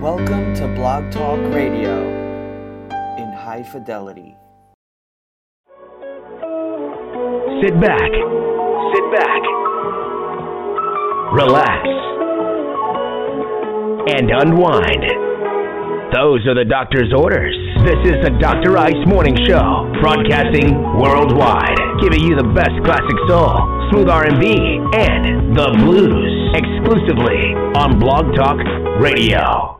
Welcome to Blog Talk Radio in high fidelity. Sit back. Sit back. Relax. And unwind. Those are the doctor's orders. This is the Dr. Ice Morning Show, broadcasting worldwide, giving you the best classic soul smooth R&B and the blues exclusively on Blog Talk Radio.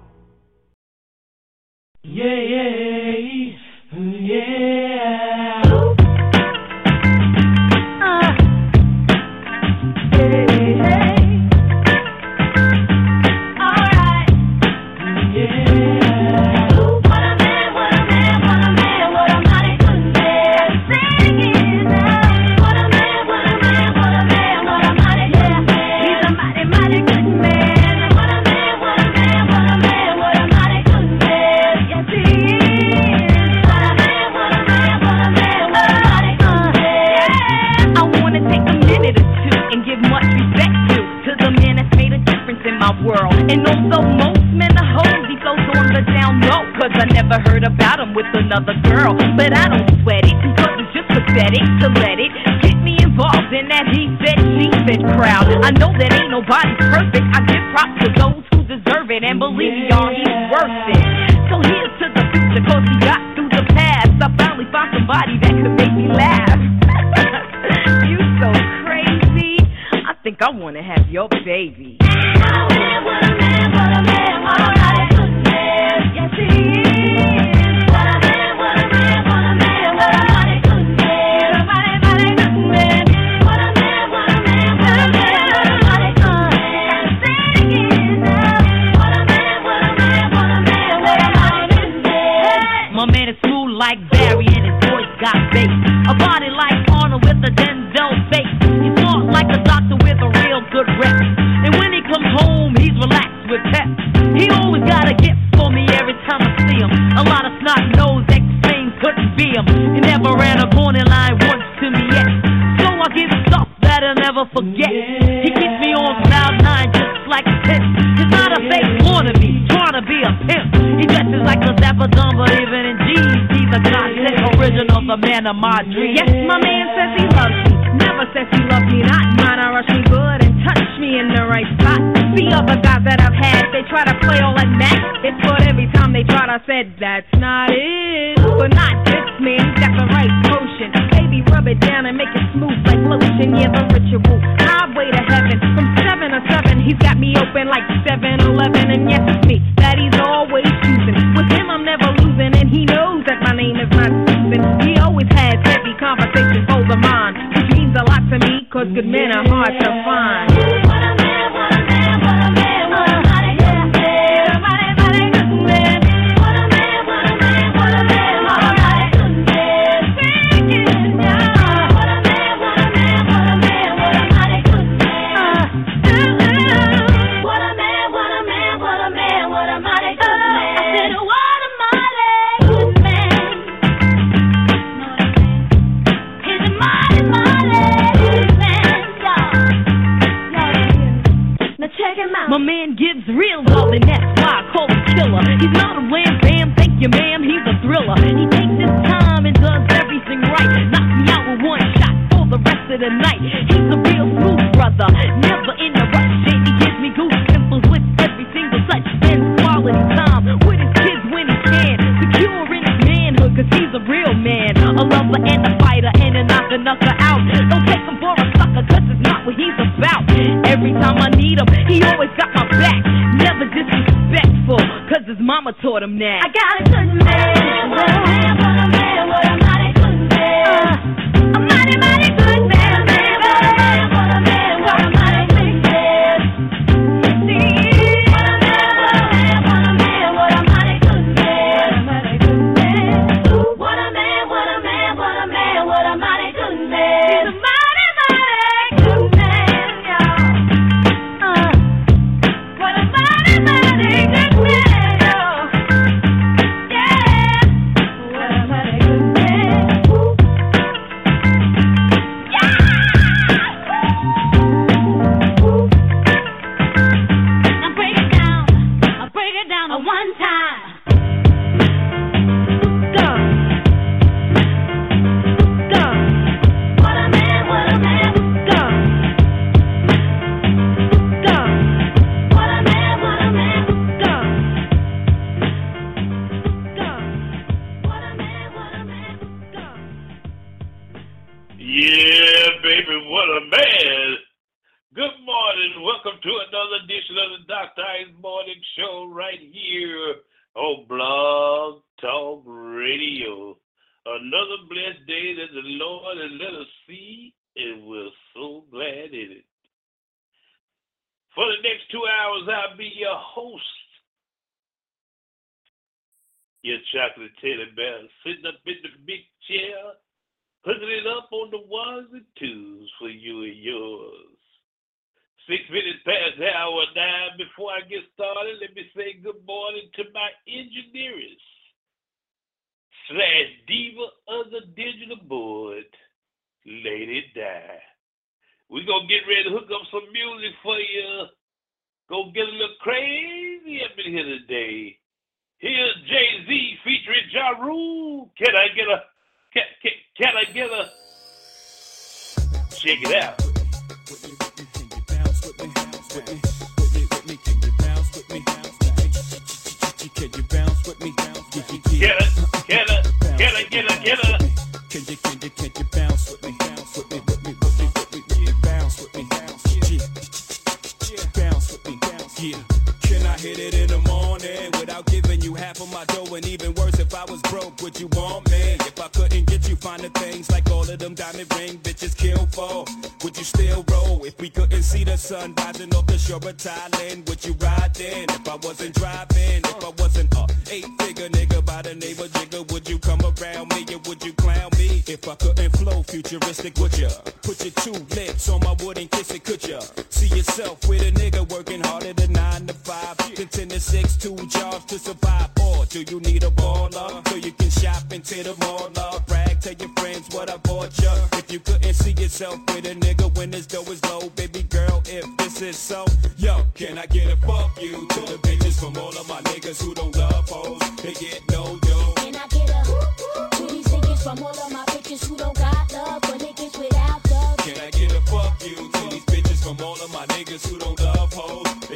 the night. He's a real smooth brother.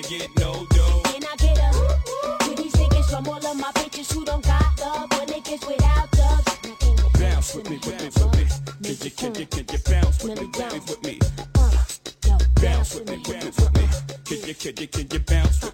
get no dough. And I get a whoop, whoop. to these niggas from all of my bitches who don't got love, but niggas without love. Bounce with me, with me, with me. Can you, can you, can you bounce with me, with me, with me? Uh, bounce with me, with me, with me. Can you, can you, can you bounce with me?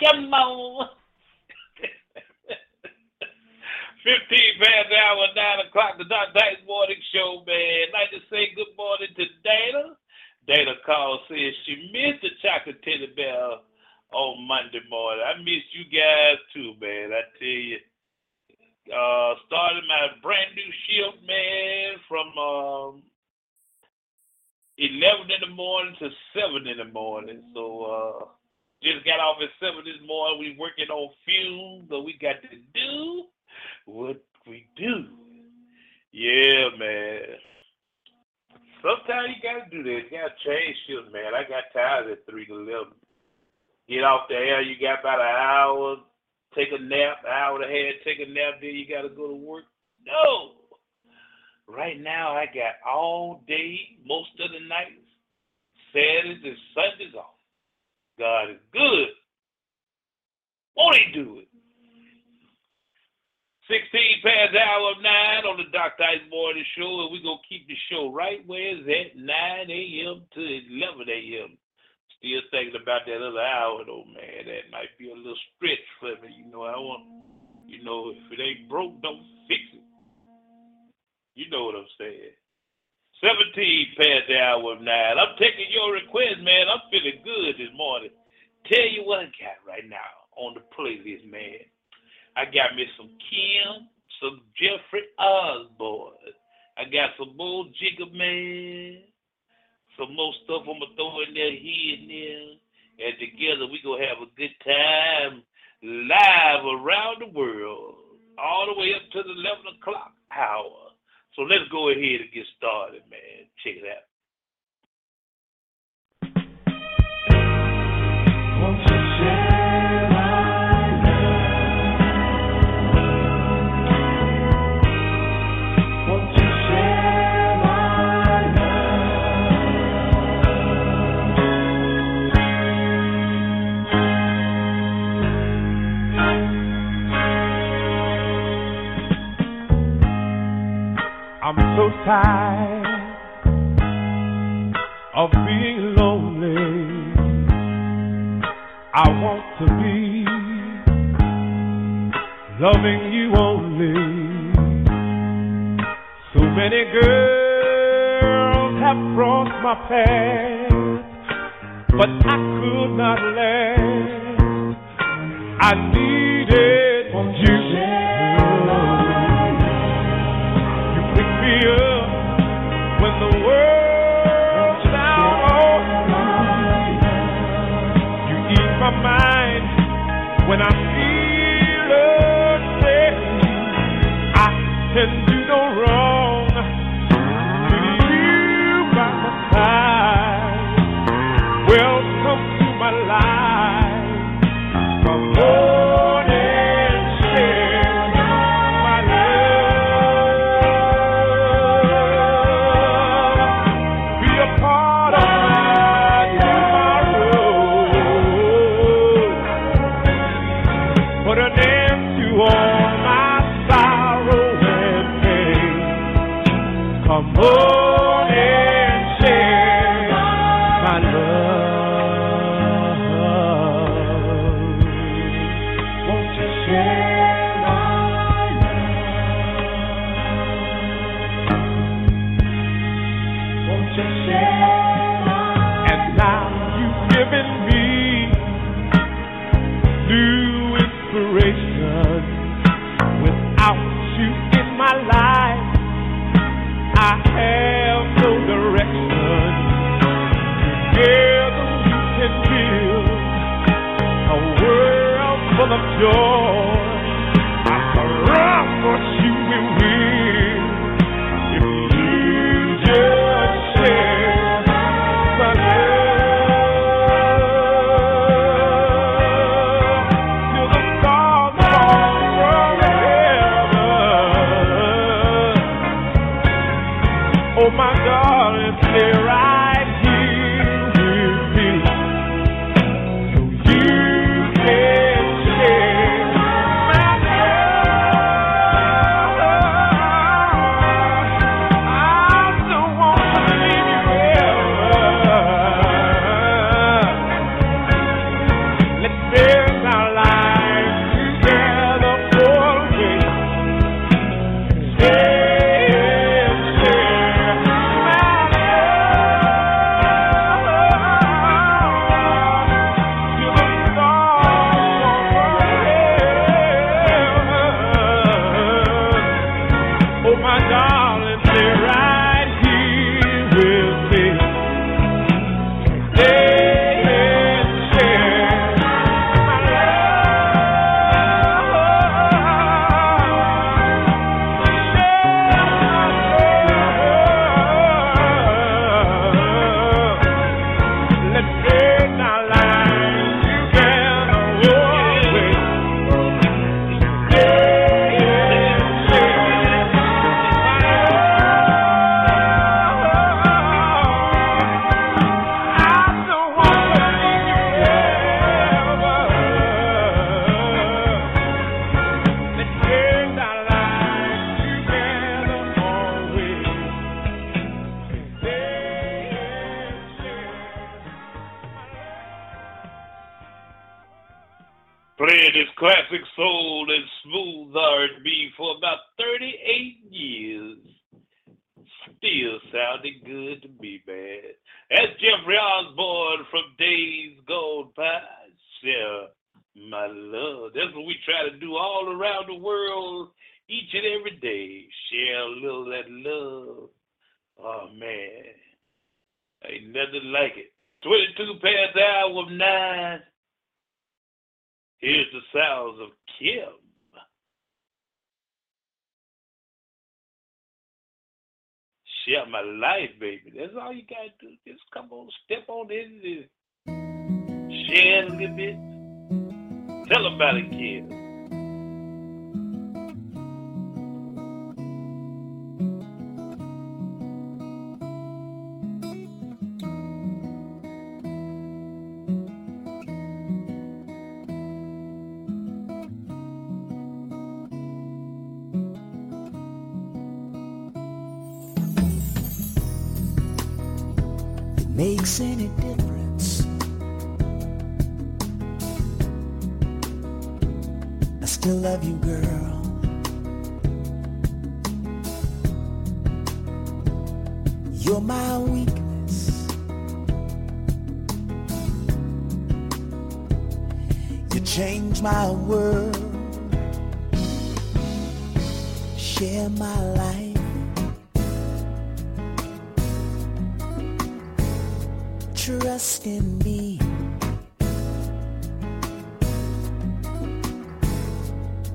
Jamo. 15 past hour, 9 o'clock, the Dr. Ice Morning Show, man. like to say good morning to Dana. Dana called, says she missed the chocolate teddy bear on Monday morning. I missed you guys too, man. I tell you. Uh, started my brand new shift, man, from um, 11 in the morning to 7 in the morning. So, uh, just got off at 7 this morning. We working on fumes, but we got to do what we do. Yeah, man. Sometimes you gotta do that. You gotta change shifts, man. I got tired at 3 to 11. Get off the air, you got about an hour, take a nap, hour and a half, take a nap, then you gotta go to work. No. Right now I got all day, most of the nights, Saturdays and Sundays off. God is good. Won't he do it? 16 past hour of 9 on the Dr. Ice Morning Show, and we're going to keep the show right where it's at, 9 a.m. to 11 a.m. Still thinking about that other hour, though, man. That might be a little stretch for me. You know, I want, you know, if it ain't broke, don't fix it. You know what I'm saying. 17 past the hour of 9. I'm taking your request, man. I'm feeling good this morning. Tell you what I got right now on the playlist, man. I got me some Kim, some Jeffrey Osborne. I got some more Jigga Man, some more stuff I'm gonna throw in there here and there, and together we gonna have a good time live around the world, all the way up to the 11 o'clock hour. So let's go ahead and get started, man. Check it out. Tired of being lonely. I want to be loving you only. So many girls have crossed my path, but I could not last. I needed. You change my world, share my life, trust in me.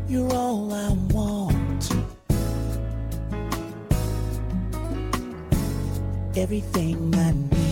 You're all I want. Everything I need.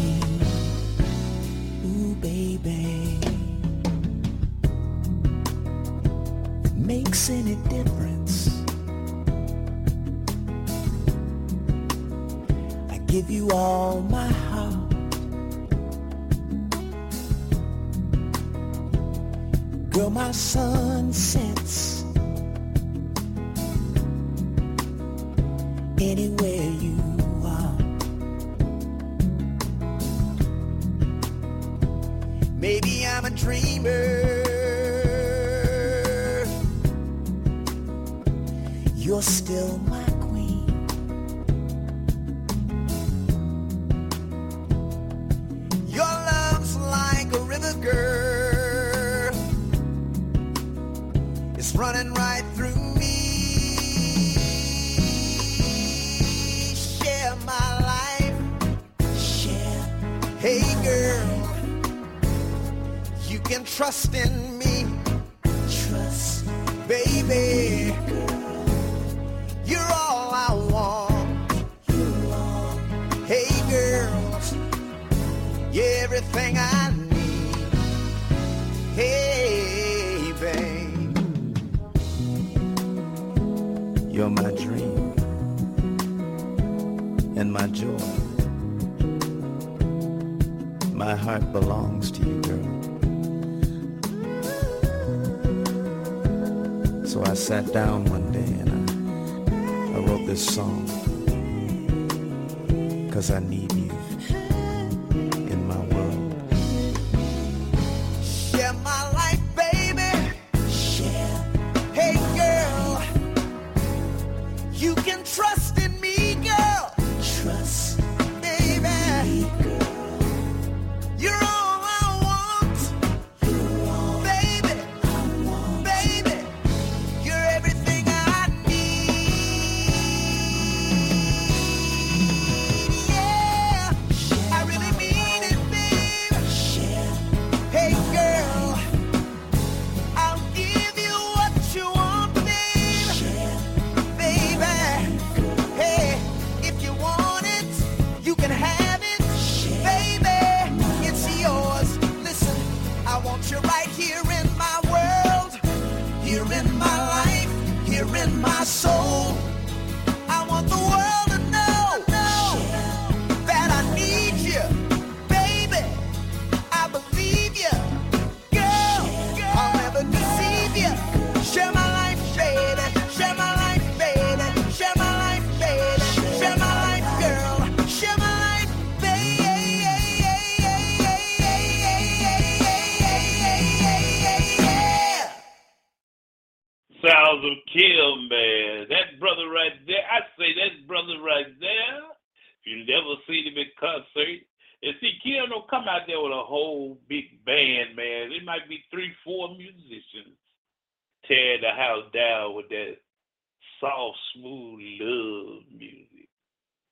soft, smooth love music.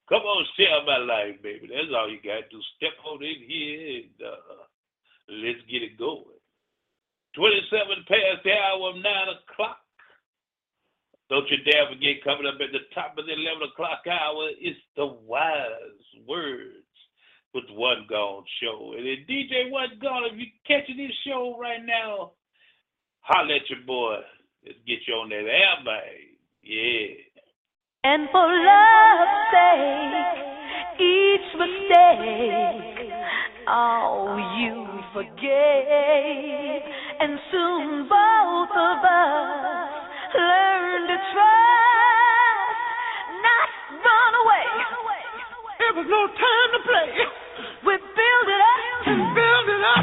Come on, share my life, baby. That's all you got to do. Step on in here and uh, let's get it going. 27 past the hour of 9 o'clock. Don't you dare forget, coming up at the top of the 11 o'clock hour It's the wise words with One Gone Show. And then DJ One Gone, if you're catching this show right now, holler at your boy. Let's get you on that airbag. Yeah. And for love's sake, each mistake, oh, you forgave. And soon both of us learned to trust, not run away. It was no time to play. We build it up and build it up.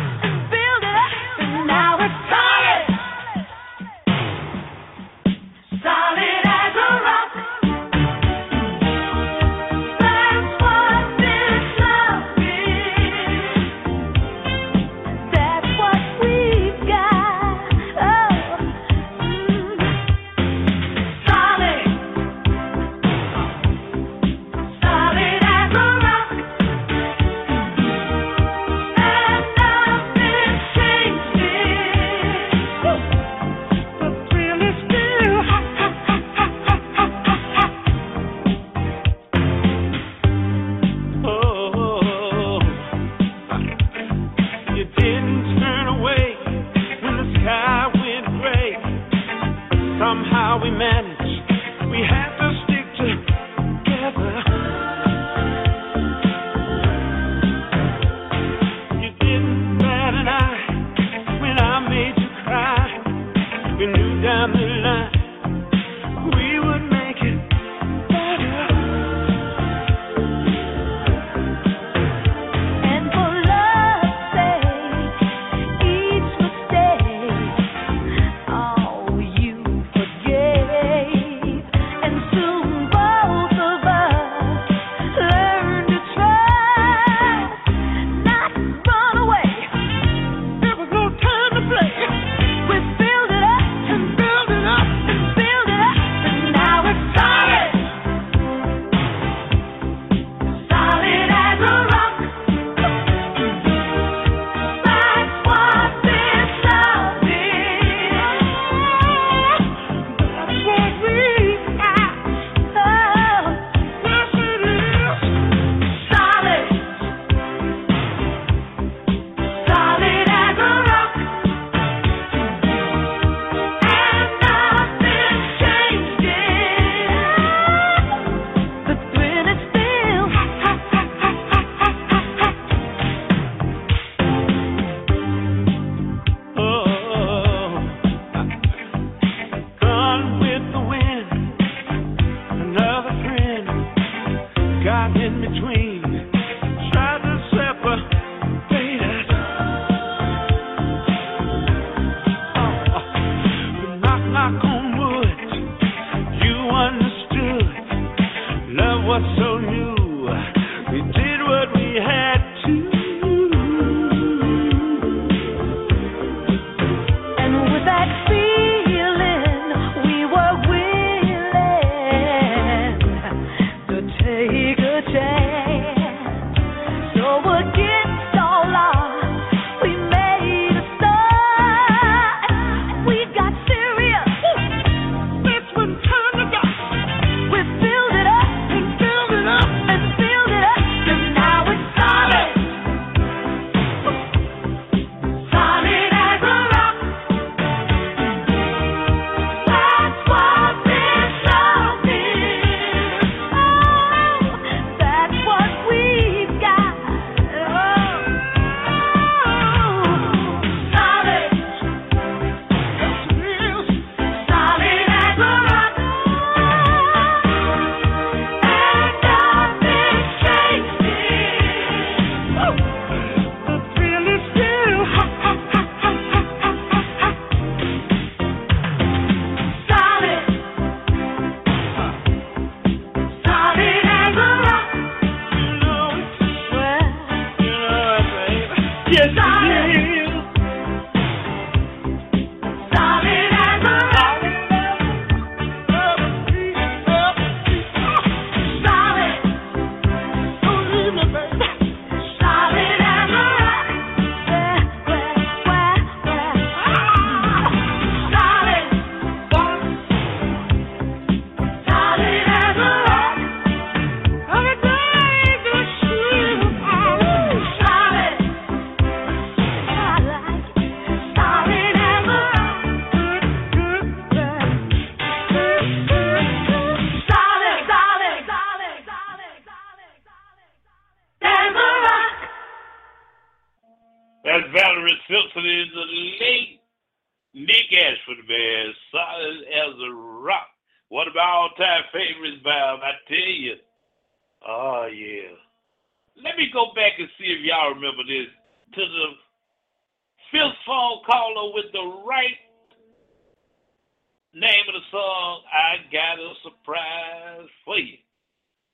song, I got a surprise for you.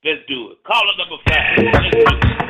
Let's do it. Call it number five.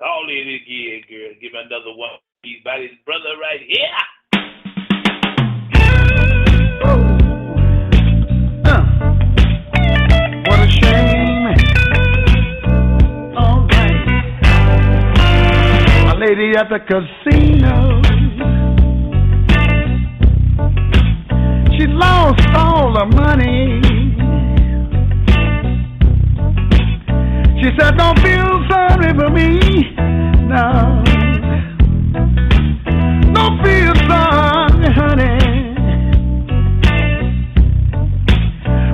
Call in again, girl. Give me another one. He's by his brother right here. Uh. What a shame. All right. A lady at the casino. She lost all her money. She said, Don't feel sorry for me. No. Don't feel sorry, honey.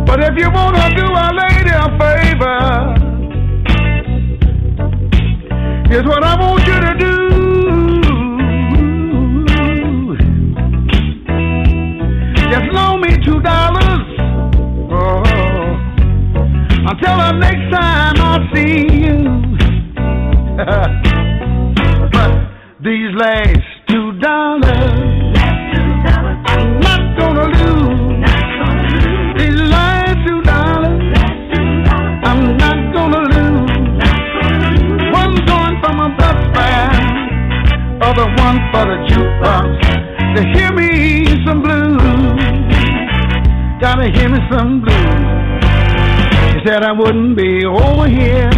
But if you wanna do a lady a favor, here's what I want you to do. Until the next time I see you. but these last two dollars, I'm not gonna lose. These last two dollars, I'm not gonna lose. One going for my bus fare, other one for the jukebox to hear me some blues. Gotta hear me some blues. Said I wouldn't be over here.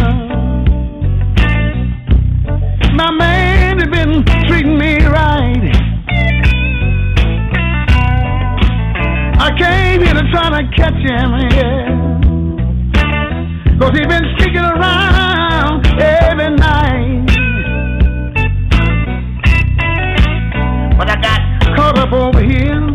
My man has been treating me right. I came here to try to catch him, yeah. Cause he been sneaking around every night. But I got caught up over here,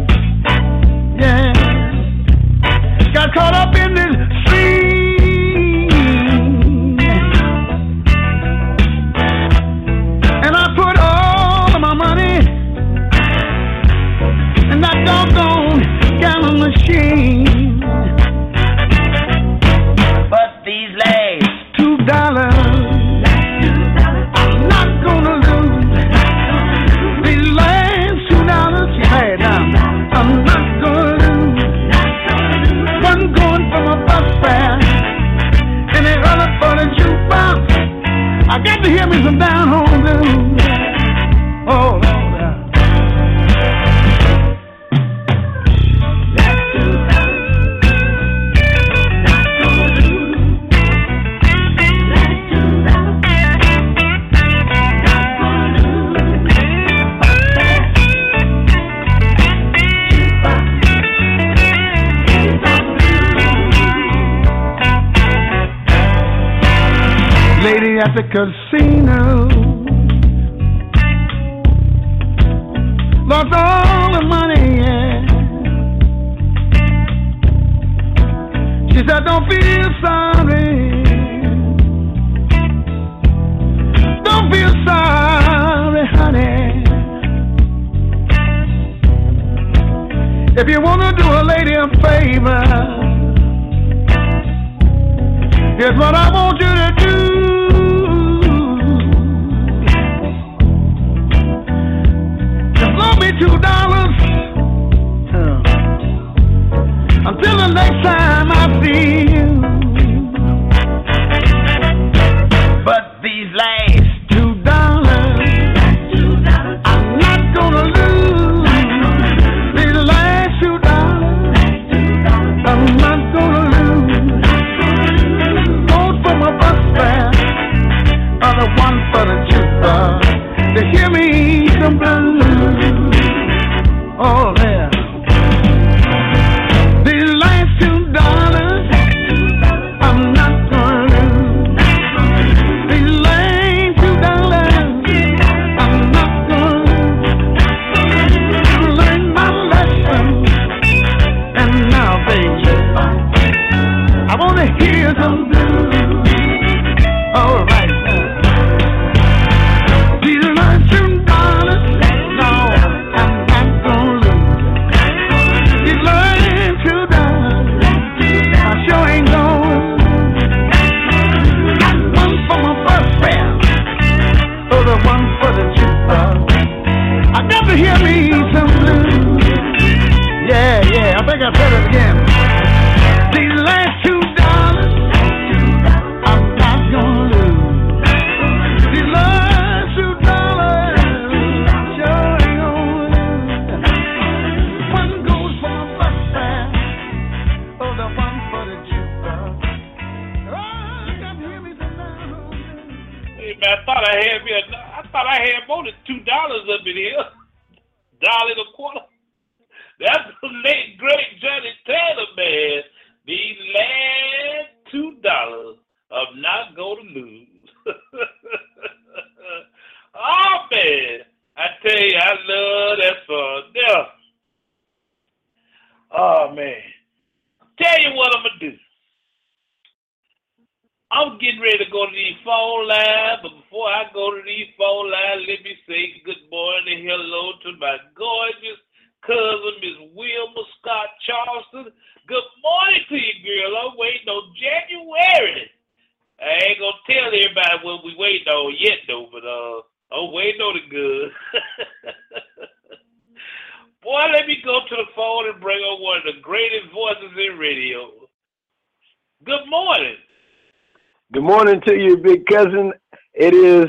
cousin. It is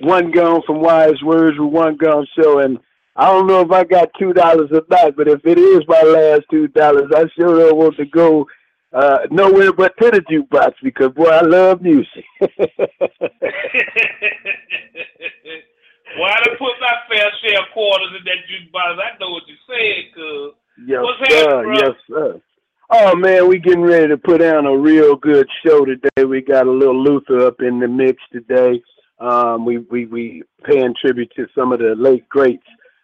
one gone from Wise Words with One Gone Show, and I don't know if I got two dollars or not, but if it is my last two dollars, I sure don't want to go uh, nowhere but to the jukebox because boy, I love music. Why done put my fair share of quarters in that jukebox? I know what you're saying, cuz. yes, What's sir. happening, bro? Yes, sir. Oh man, we getting ready to put on a real good show today. We got a little Luther up in the mix today. Um, we we we paying tribute to some of the late greats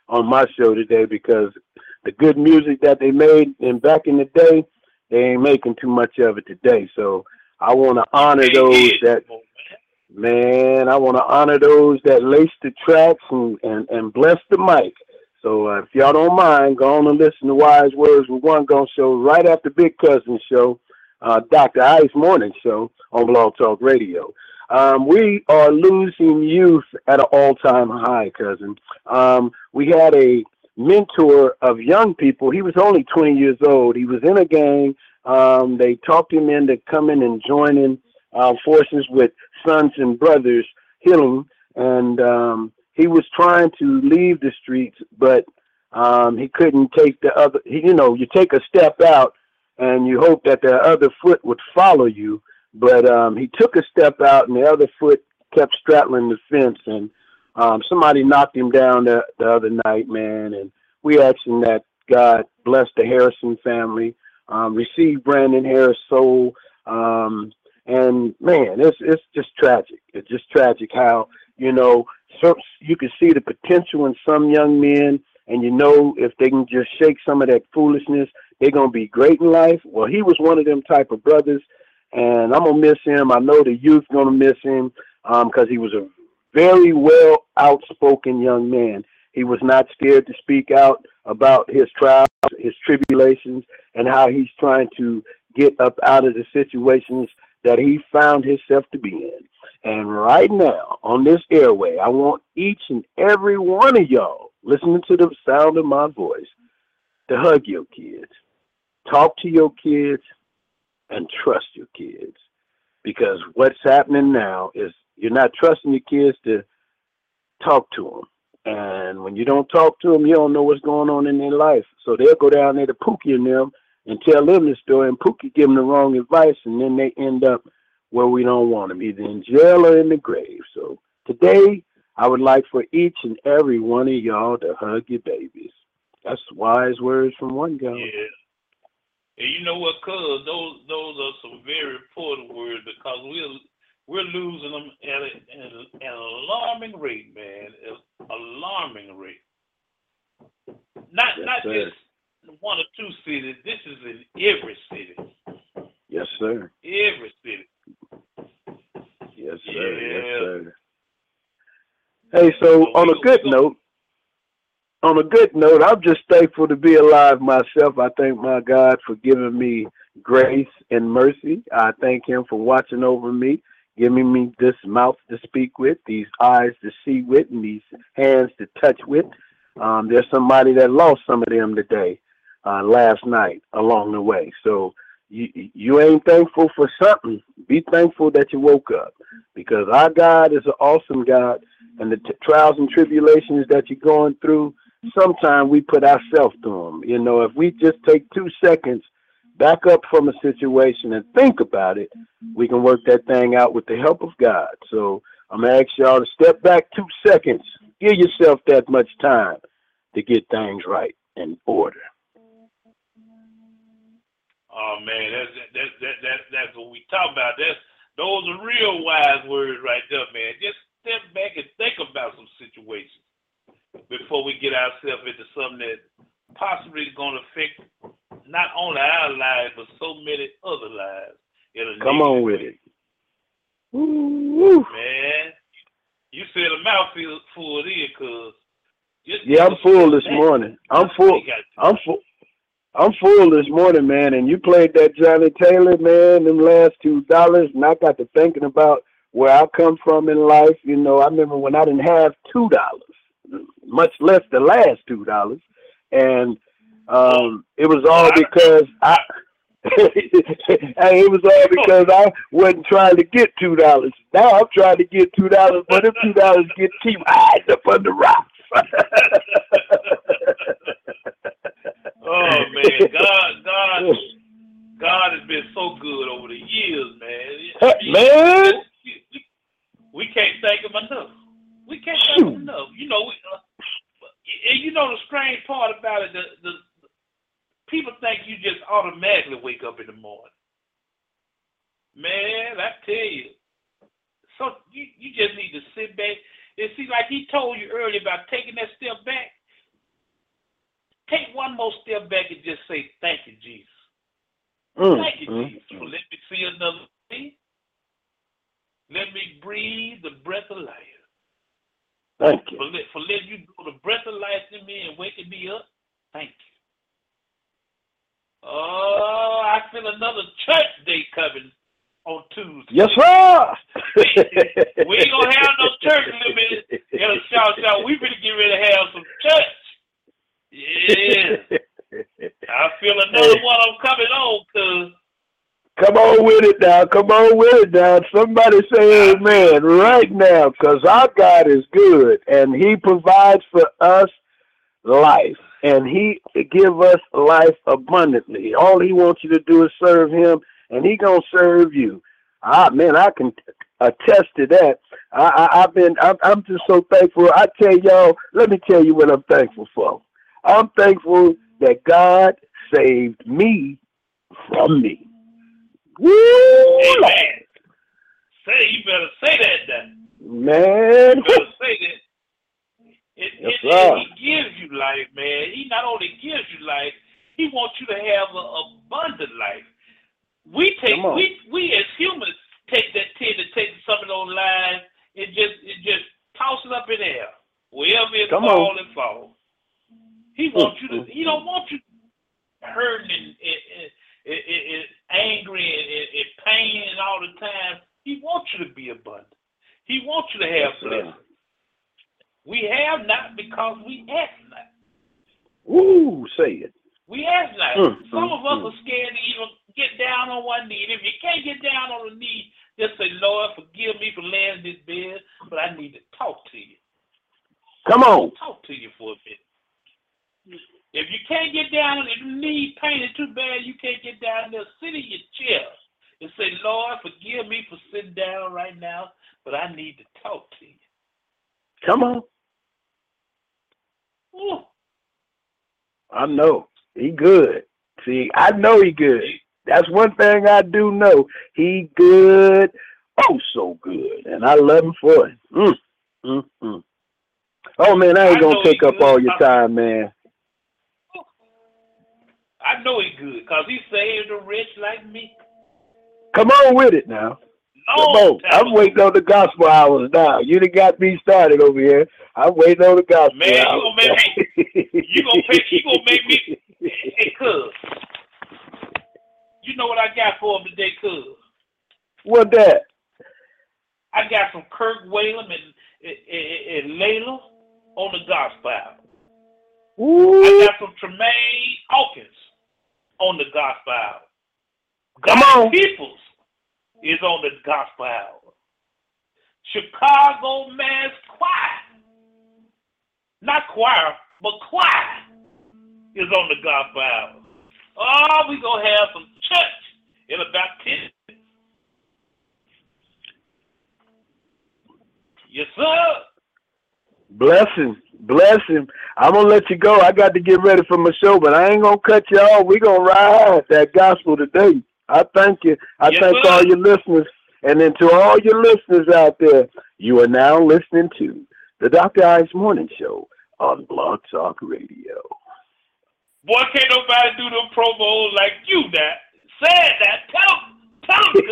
on my show today because the good music that they made in back in the day, they ain't making too much of it today. So I want to honor those that man. I want to honor those that lace the tracks and and and bless the mic. So uh, if y'all don't mind, go on and listen to Wise Words with One Gon Show right after Big Cousin Show, uh, Dr. Ice Morning Show on Blog Talk Radio. Um, we are losing youth at an all-time high, cousin. Um, we had a mentor of young people. He was only 20 years old. He was in a gang. Um, they talked him into coming and joining uh, forces with Sons and Brothers Healing, and um, he was trying to leave the streets, but um, he couldn't take the other. He, you know, you take a step out, and you hope that the other foot would follow you. But um, he took a step out, and the other foot kept straddling the fence, and um, somebody knocked him down the, the other night, man. And we asking that God bless the Harrison family, um, receive Brandon Harris' soul, um, and man, it's it's just tragic. It's just tragic how you know you can see the potential in some young men, and you know if they can just shake some of that foolishness, they're gonna be great in life. Well, he was one of them type of brothers, and I'm gonna miss him. I know the youth gonna miss him um, because he was a very well outspoken young man. He was not scared to speak out about his trials, his tribulations, and how he's trying to get up out of the situations that he found himself to be in. And right now, on this airway, I want each and every one of y'all listening to the sound of my voice to hug your kids, talk to your kids, and trust your kids. Because what's happening now is you're not trusting your kids to talk to them. And when you don't talk to them, you don't know what's going on in their life. So they'll go down there to Pookie and them and tell them the story, and Pookie give them the wrong advice, and then they end up where we don't want them, either in jail or in the grave. So today, I would like for each and every one of y'all to hug your babies. That's wise words from one guy. Yeah. And you know what, cuz those those are some very important words because we're we're losing them at, a, at a, an alarming rate, man. An alarming rate. Not Yes, not sir. just one or two cities. This is in every city. Yes, sir. Every city. Yes, sir. Yeah. Yes, sir. Hey, so on a good note, on a good note, I'm just thankful to be alive myself. I thank my God for giving me grace and mercy. I thank Him for watching over me, giving me this mouth to speak with, these eyes to see with, and these hands to touch with. Um, there's somebody that lost some of them today, uh, last night along the way. So you you ain't thankful for something. Be thankful that you woke up, because our God is an awesome God, and the t- trials and tribulations that you're going through, sometimes we put ourselves through them. You know, if we just take two seconds, back up from a situation and think about it, we can work that thing out with the help of God. So I'm gonna ask y'all to step back two seconds. Give yourself that much time to get things right and order. Oh man, that's that that that that's what we talk about. That's those are real wise words right there, man. Just step back and think about some situations before we get ourselves into something that possibly is going to affect not only our lives but so many other lives. In a Come on with it. Woo. man. You said a mouthful full there, cause just Yeah, I'm full this Hey, morning. I'm full. I'm full. I'm full this morning, man. And you played that Johnnie Taylor, man. Them last two dollars, and I got to thinking about where I come from in life. You know, I remember when I didn't have two dollars, much less the last two dollars, and um, it was all because I. it was all because I wasn't trying to get two dollars. Now I'm trying to get two dollars, but if two dollars get cheap, hide up under rocks. Oh man, God, God, God has been so good over the years, man. I mean, Man. we- we can't thank him enough. We can't thank him enough. You know, we, uh, and you know the strange part about it, the, the people think you just automatically wake up in the morning. Man, I tell you, so you you just need to sit back and see, like he told you earlier about taking that step back. Take one more step back and just say, "Thank you, Jesus." Mm, Thank you, mm, Jesus, for letting me see another day. Let me breathe the breath of life. Thank you. For, let, for letting you blow the breath of life in me and waking me up. Thank you. Oh, I feel another church day coming on Tuesday. Yes, sir. We ain't gonna have no church limit in a shout shout. We better get ready to have some church. Yeah. I feel another one I'm coming on, cuz. Come on with it now. Come on with it now. Somebody say amen right now because our God is good and he provides for us life and he give us life abundantly. All he wants you to do is serve him and he going to serve you. Ah, man, I can attest to that. I, I, I've been, I'm, I'm just so thankful. I tell y'all, let me tell you what I'm thankful for. I'm thankful that God saved me from me. Woo! Amen. Say you better say that then. Man. You better say that. It, Yes, it, sir. it, he gives you life, man. He not only gives you life, he wants you to have an abundant life. We take we we as humans take that tend to take some of those lives and just it just toss it up in the air. Wherever it Come fall on. and fall. He wants you to mm, he don't want you hurting and, and, and, and, angry and, pain and all the time. He wants you to be abundant. He wants you to have Yes, blessings. We have not because we ask not. Ooh, say it. We ask not. Mm, Some mm, of us mm. are scared to even get down on one knee. And if you can't get down on a knee, just say, Lord, forgive me for laying in this bed, but I need to talk to you. Come on. Talk to you for a minute. If you can't get down, if your knee pain is too bad, you can't get down there, sit in your chair and say, Lord, forgive me for sitting down right now, but I need to talk to you. Come on. Ooh. I know. He good. See, I know he good. That's one thing I do know. He good. Oh, so good. And I love him for it. Mm, mm, mm. Oh, man, I ain't going to take up all your time, man. I know he good because he saved the rich like me. Come on with it now. Come Long on. I'm ago. waiting on the gospel hours now. You done got me started over here. I'm waiting on the gospel Man, you hours. gonna make me- you gonna you gonna make me- Hey, cuz. You know what I got for him today, cuz? what that? I got some Kirk Whalum and, and, and, Layla on the gospel album. I got some Tramaine Hawkins on the gospel album. Come on. Peoples is on the gospel album. Chicago Mass Choir, not choir, but choir is on the gospel album. Oh, we gonna have some church in about ten. minutes. Yes, sir. Bless him. Bless him. I'm gonna let you go. I got to get ready for my show, but I ain't gonna cut you off. We gonna ride that gospel today. I thank you. I Yes, thank all your listeners. And then to all your listeners out there, you are now listening to the Dr. Ice Morning Show on Blog Talk Radio. Boy, can't nobody do them promos like you that. Said that. Tell them. Tell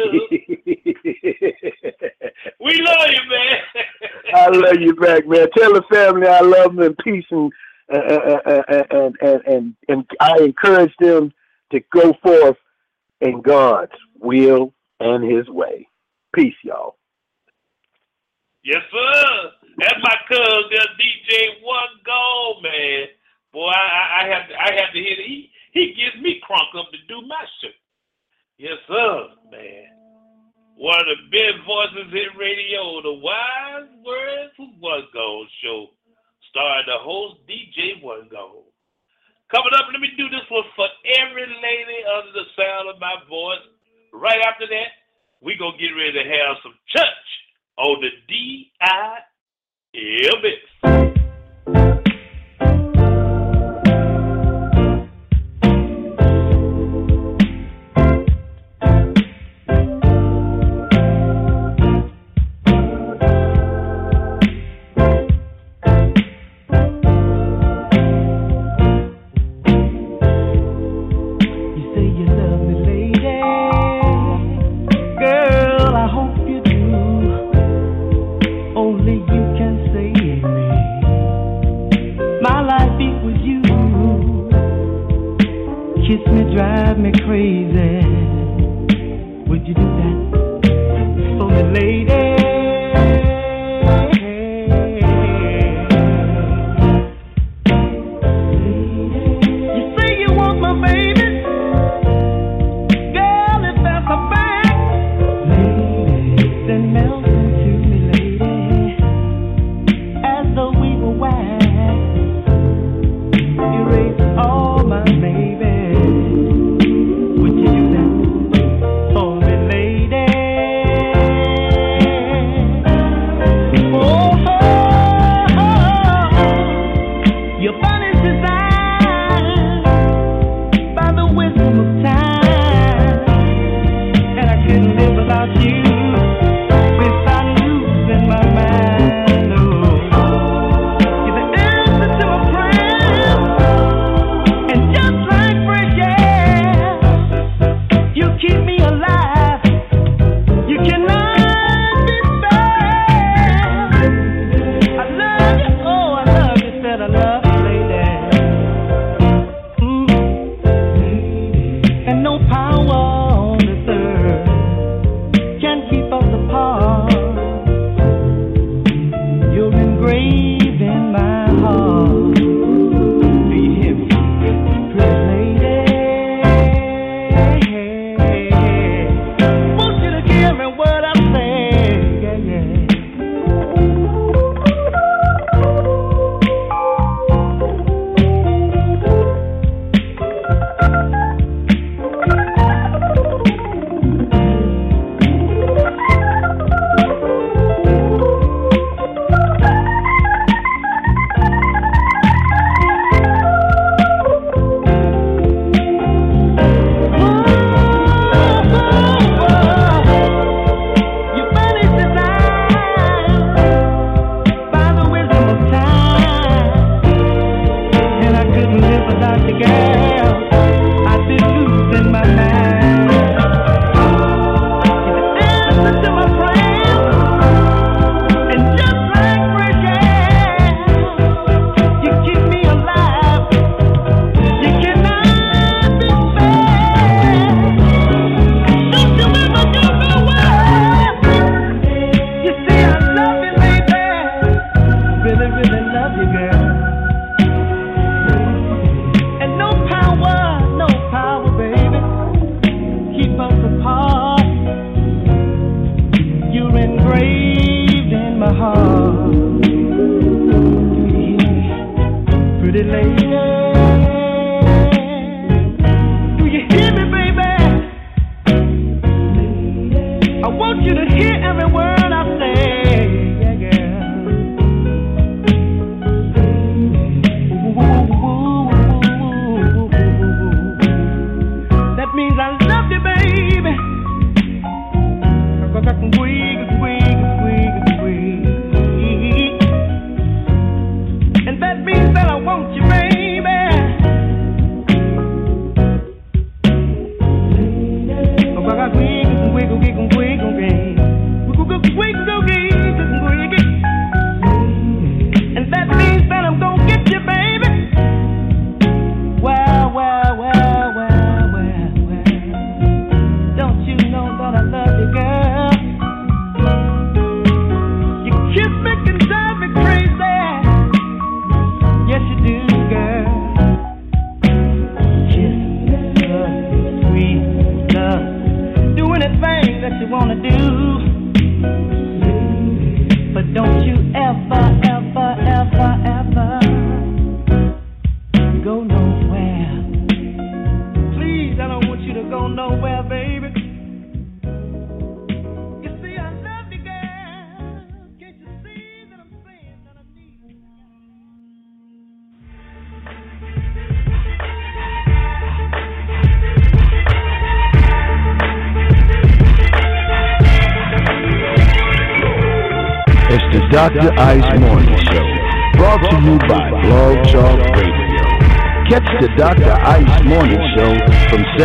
We love you, man. I love you back, man. Tell the family I love them in peace and and and and, and, and I encourage them to go forth in God's will and His way. Peace, y'all. Yes, sir. That's my cousin, DJ One Gold, man. Boy, I, I, I have to, I have to hear. He he gives me crunk up to do my show. Yes, sir, man. One of the big voices in radio, the Wise Words of One Gold show, starring the host DJ One Gold. Coming up, let me do this one for every lady under the sound of my voice. Right after that, we gonna get ready to have some church on the D.I.L. mix.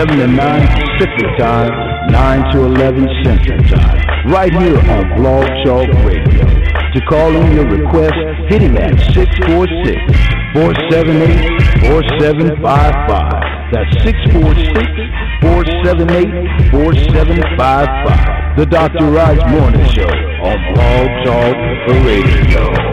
7 to 9 Pacific Time, 9 to 11 Central Time, right here on Blog Talk Radio. To call in your request, hit him at 646-478-4755. That's 646-478-4755. The Dr. Ice Morning Show on Blog Talk Radio.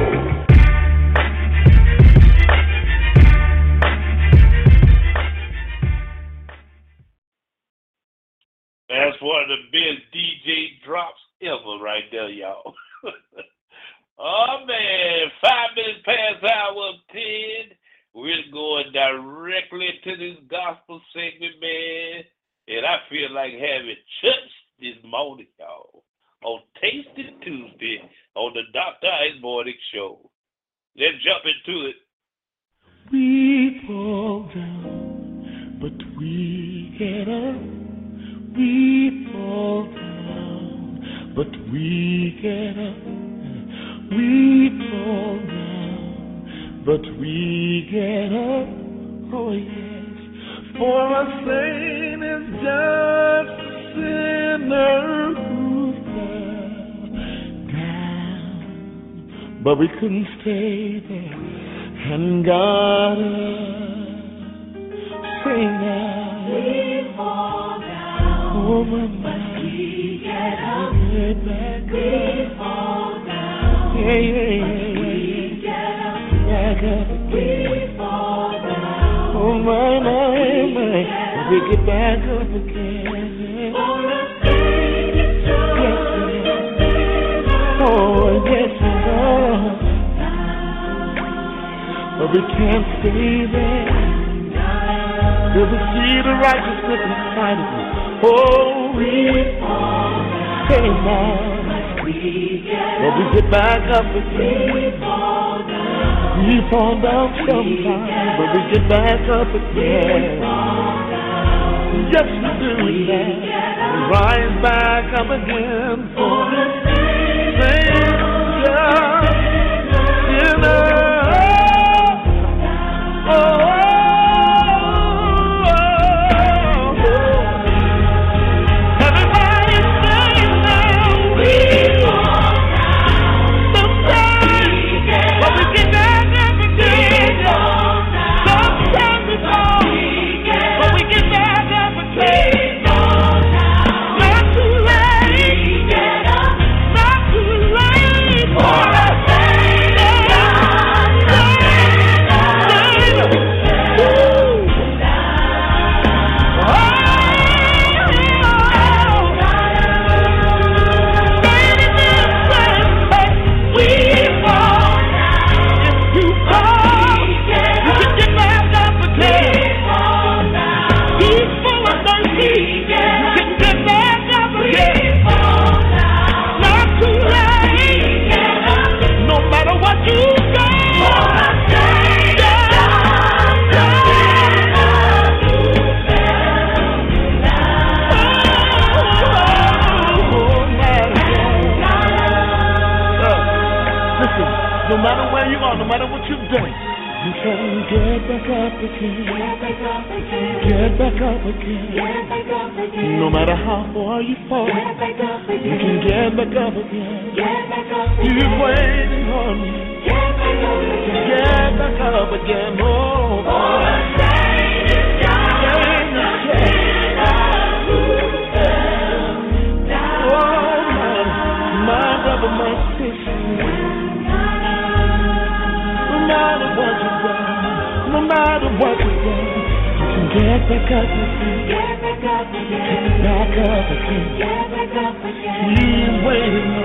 But we couldn't stay there. And God now we fall down, oh my but we get up, get back we fall down, yeah yeah yeah, we get up, back up again, we fall down, oh my my my, we get back up again. Yes, oh yes, oh. But we can't stay there. There's a seed of righteousness inside of me. Oh, we stay now. But we get back up again. We fall down sometimes, but we get back up again. Yes, we do that. Rise back up again for get back up again. Get back up again. No matter how far you fall, you can get back up again. He's waiting on you. Get back up again. Oh, Oh, He's waiting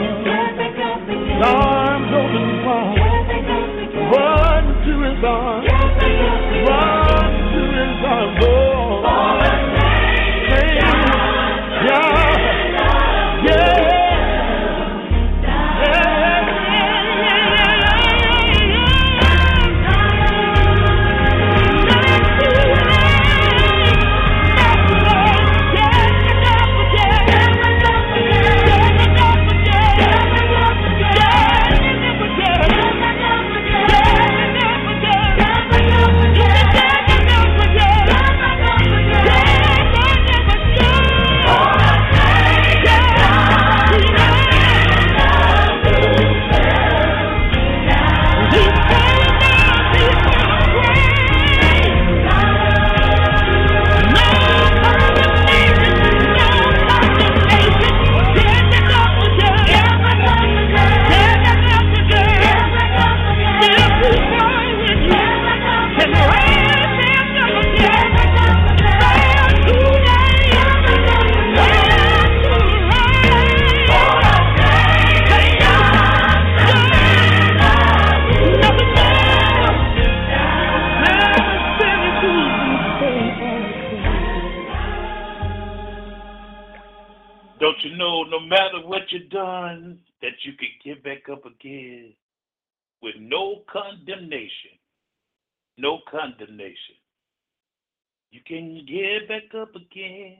get back up again.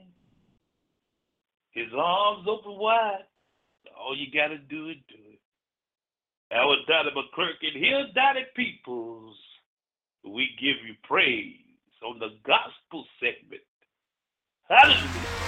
His arms open wide. All you got to do is do it. That was Donnie McClurkin, and here's Dottie Peoples. We give you praise on the gospel segment. Hallelujah.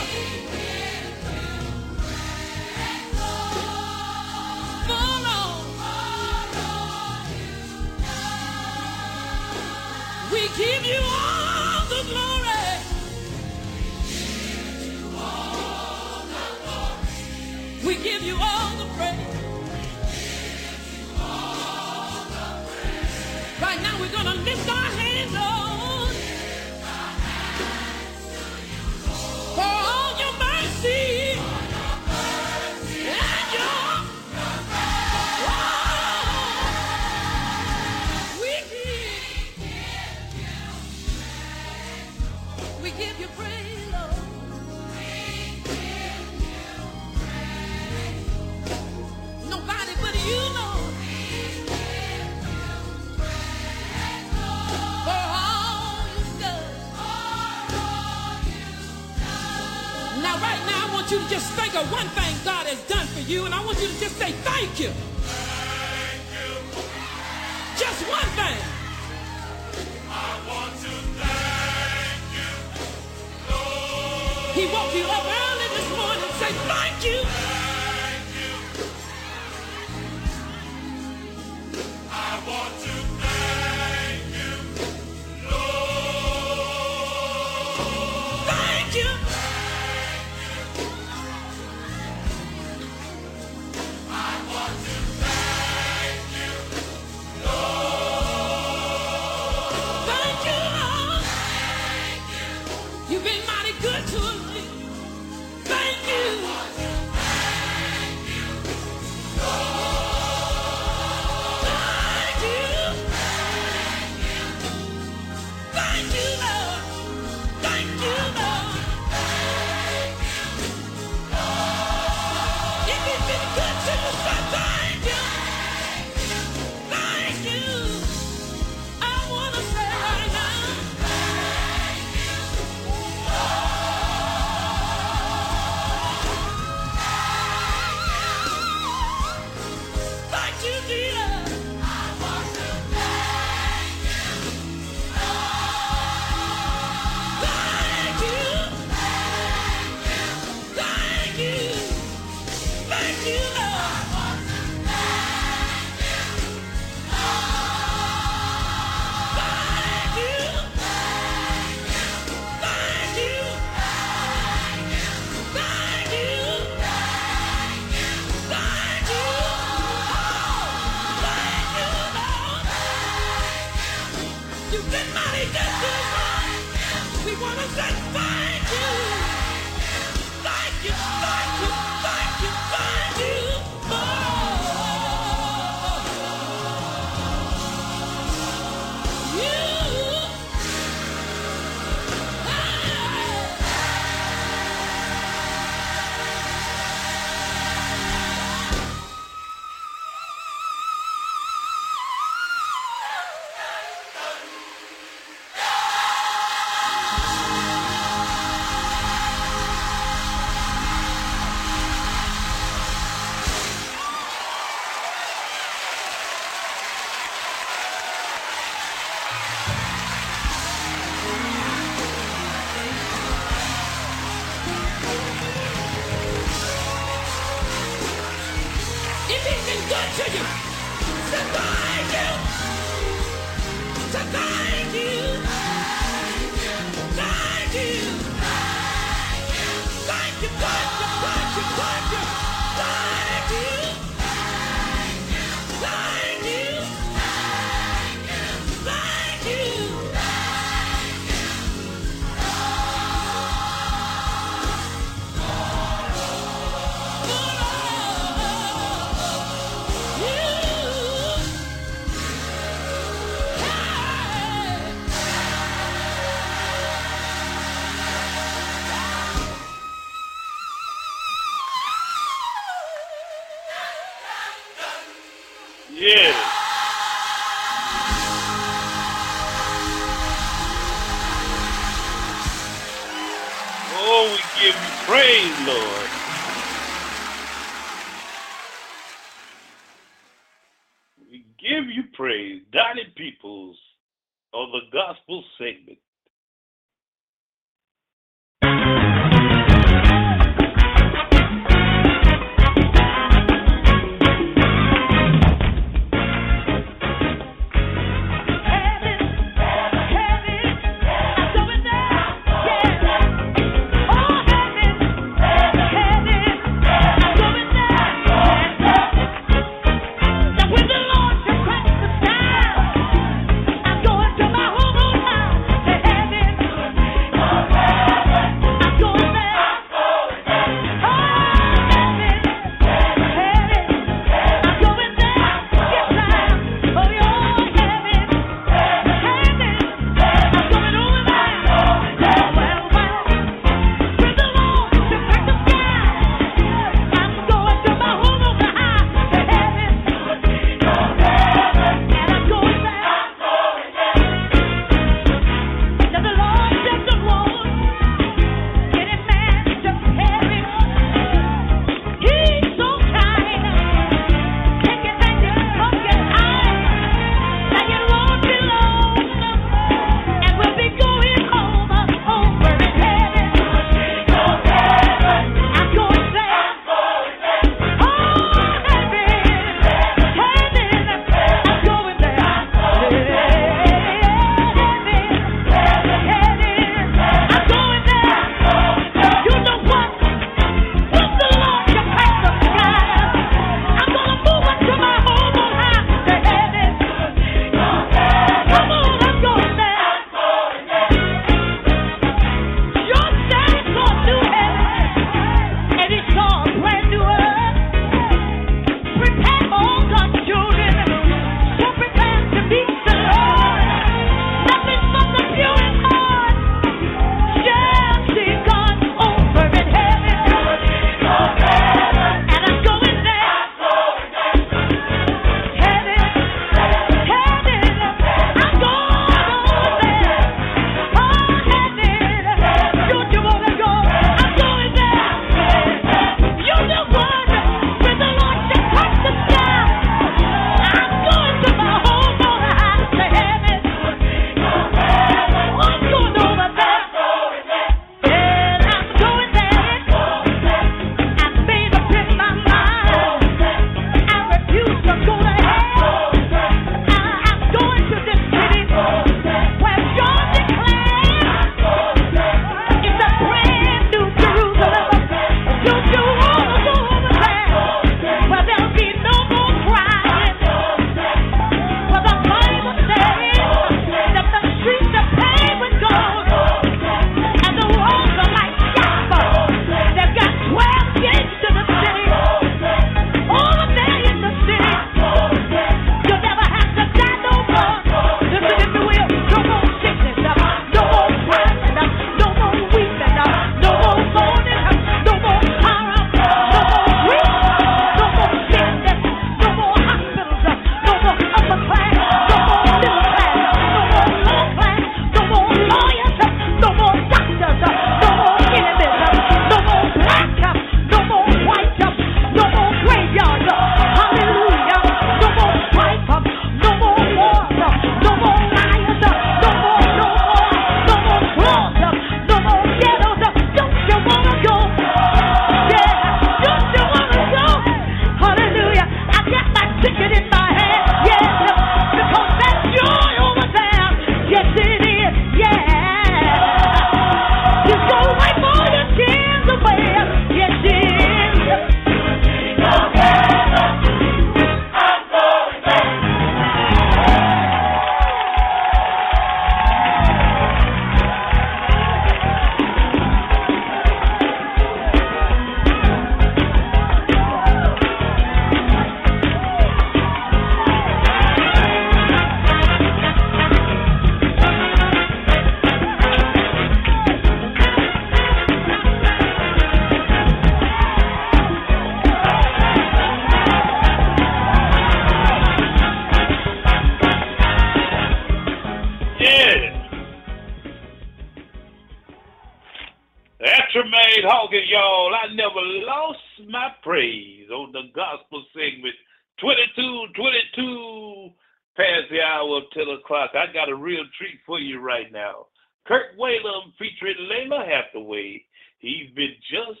The hour of 10 o'clock. I got a real treat for you right now. Kirk Whalum featuring Lalah Hathaway. He's been just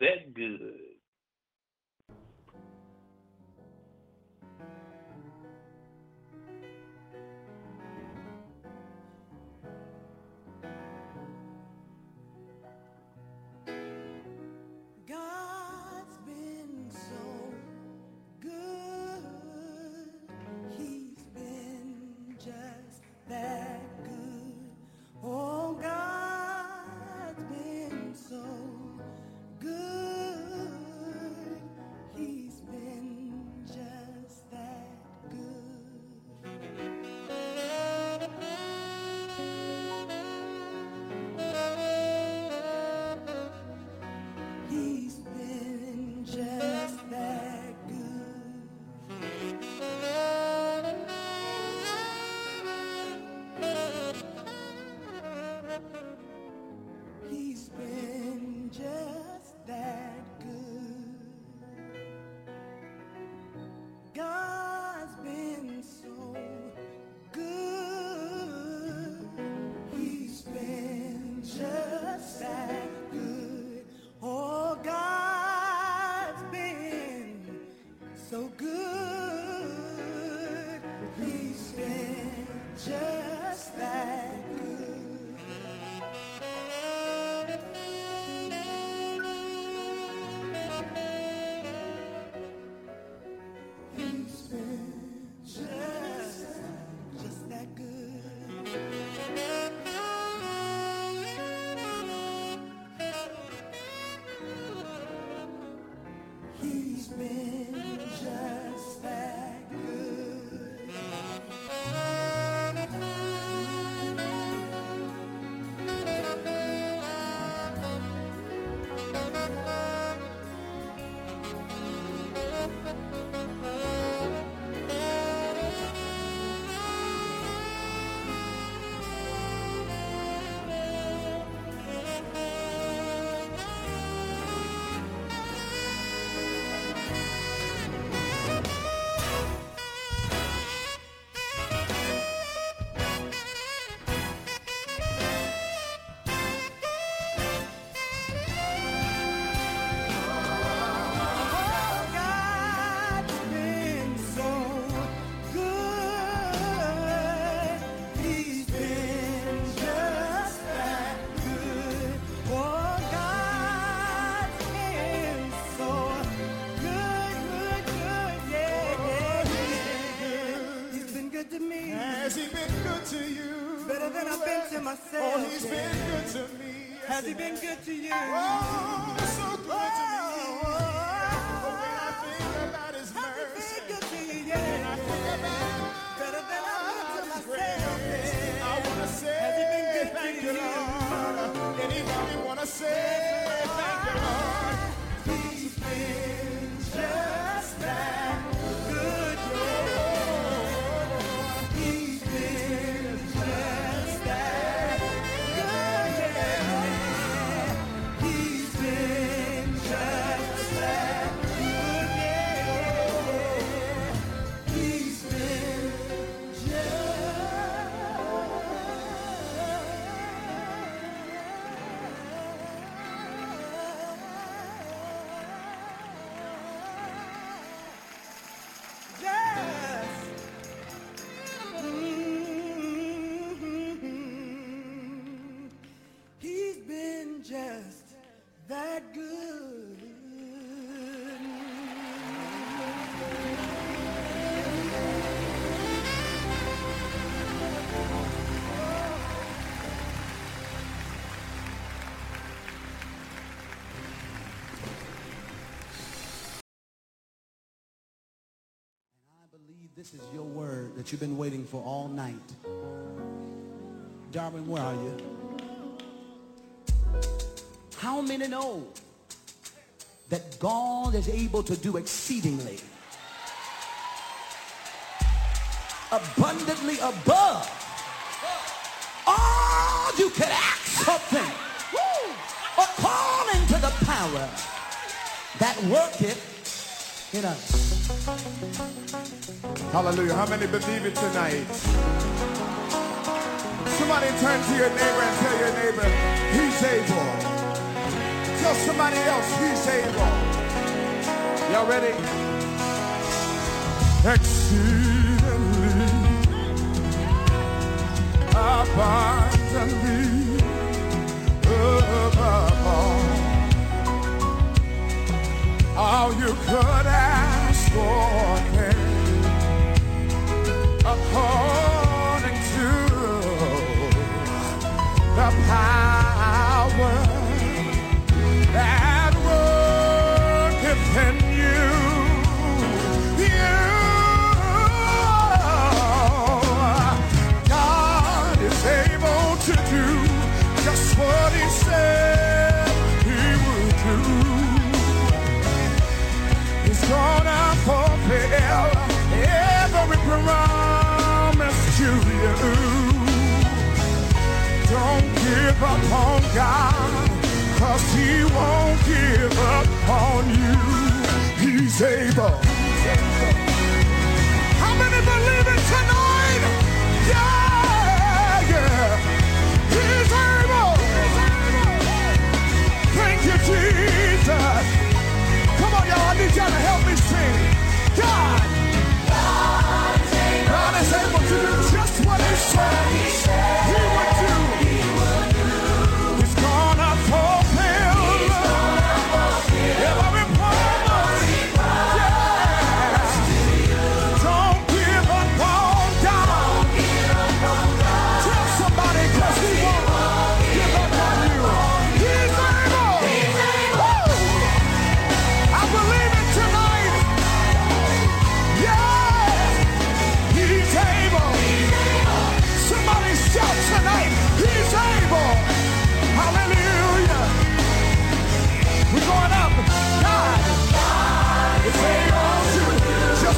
that good. Has he been good to you? Oh, so good to me. But when I oh, think about his mercy, good to you, when I think about Better than I've to myself. grace, I want to say Has he been good thank to you? Lord. Anybody want to say this is your word that you've been waiting for all night. Darwin, where are you? How many know that God is able to do exceedingly, abundantly above all you could ask something, according to the power that worketh in us. Hallelujah. How many believe it tonight? Somebody turn to your neighbor and tell your neighbor, he's able. Tell somebody else, he's able. Y'all ready? Exceedingly, abundantly, above all, all you could ask for, according give up on God, cause He won't give up on you. He's able. How many believe it tonight? Yeah, yeah. He's able. Thank you, Jesus. Come on, y'all. I need y'all to help me sing. God. God is able to do just what He said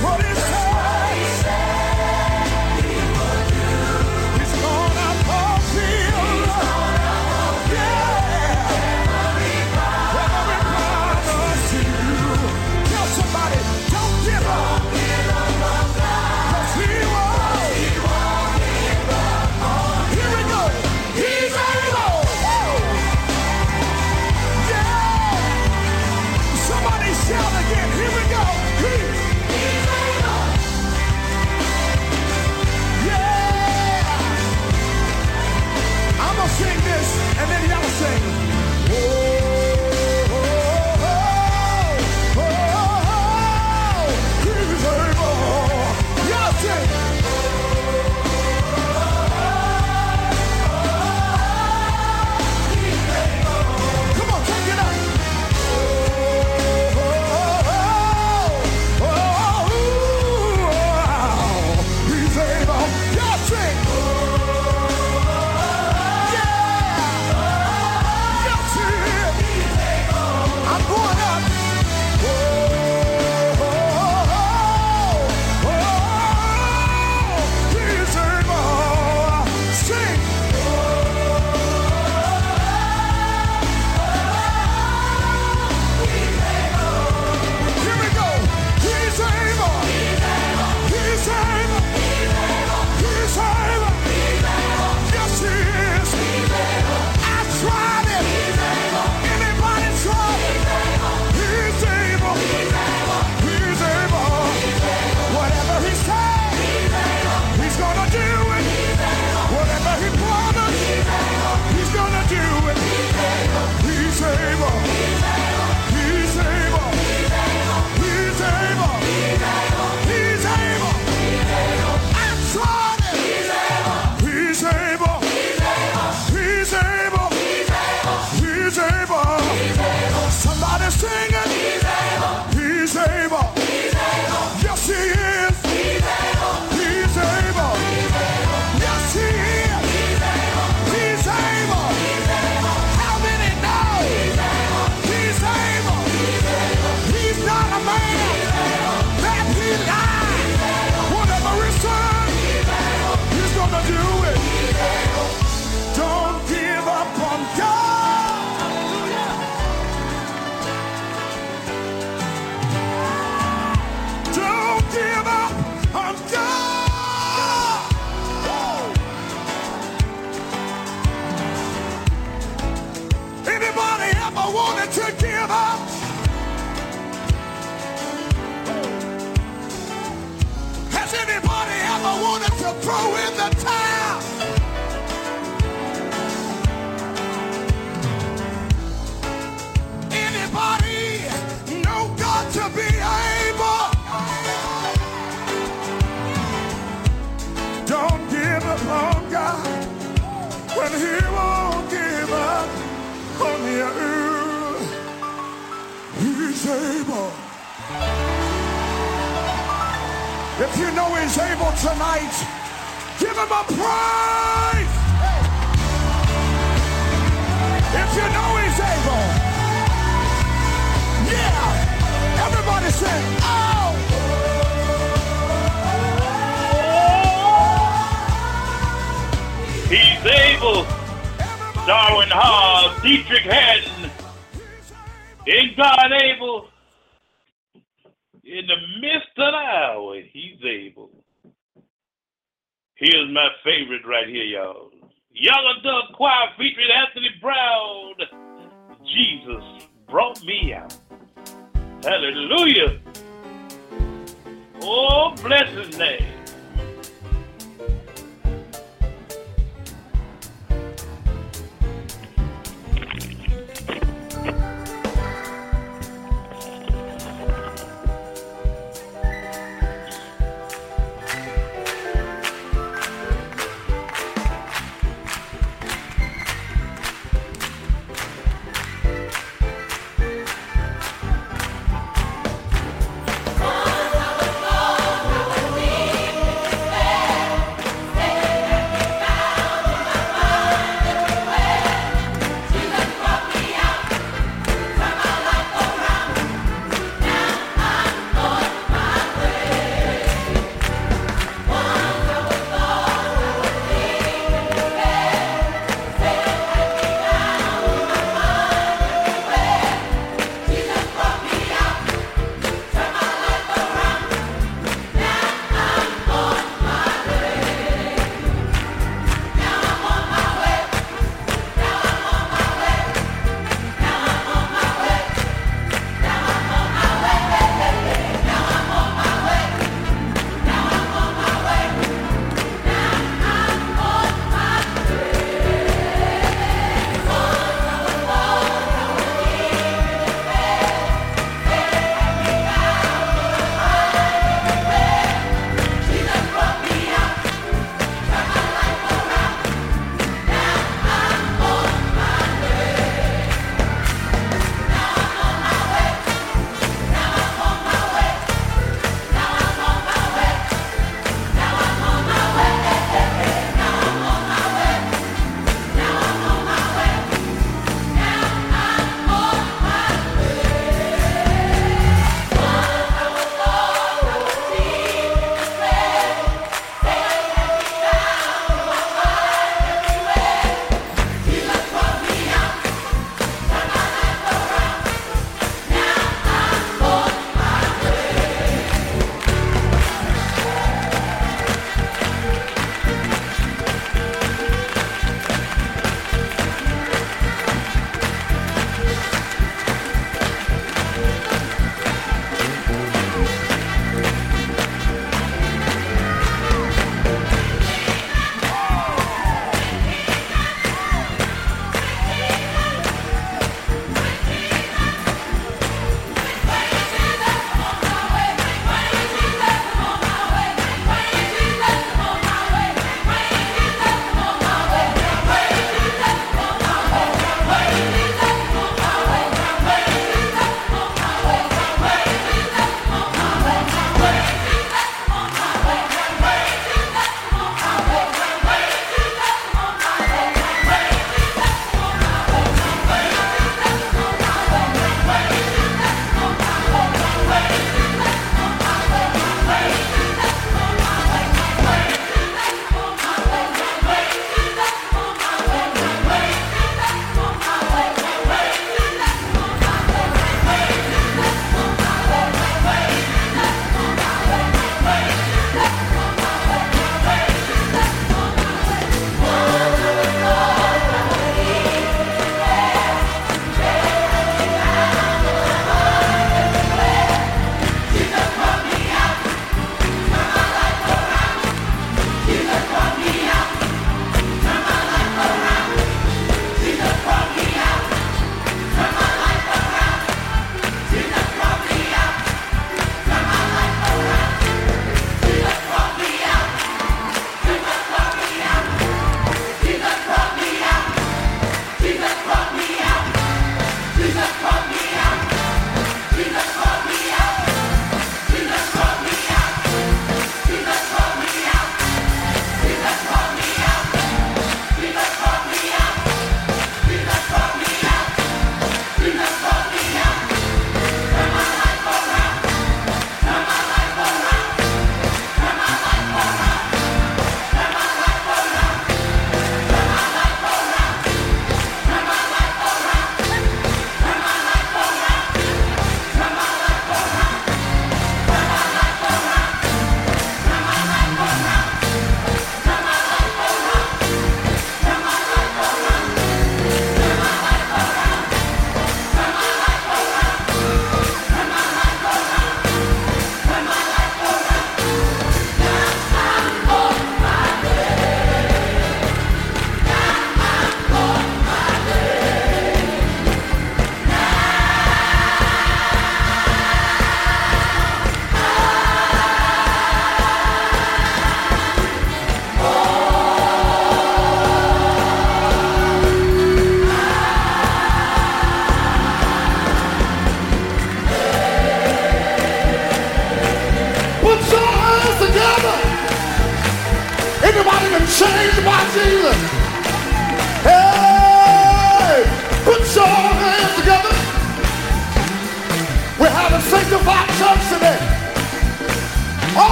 What is If you know He's able tonight, give Him a praise. If you know He's able, yeah. Everybody say, oh. He's able. Darwin Hobbs, Deitrick Haddon. In God able. Midst of the hour, he's able. Here's my favorite right here, y'all. Young Adult Choir featuring Anthony Brown. Jesus brought me out. Hallelujah. Oh, bless his name.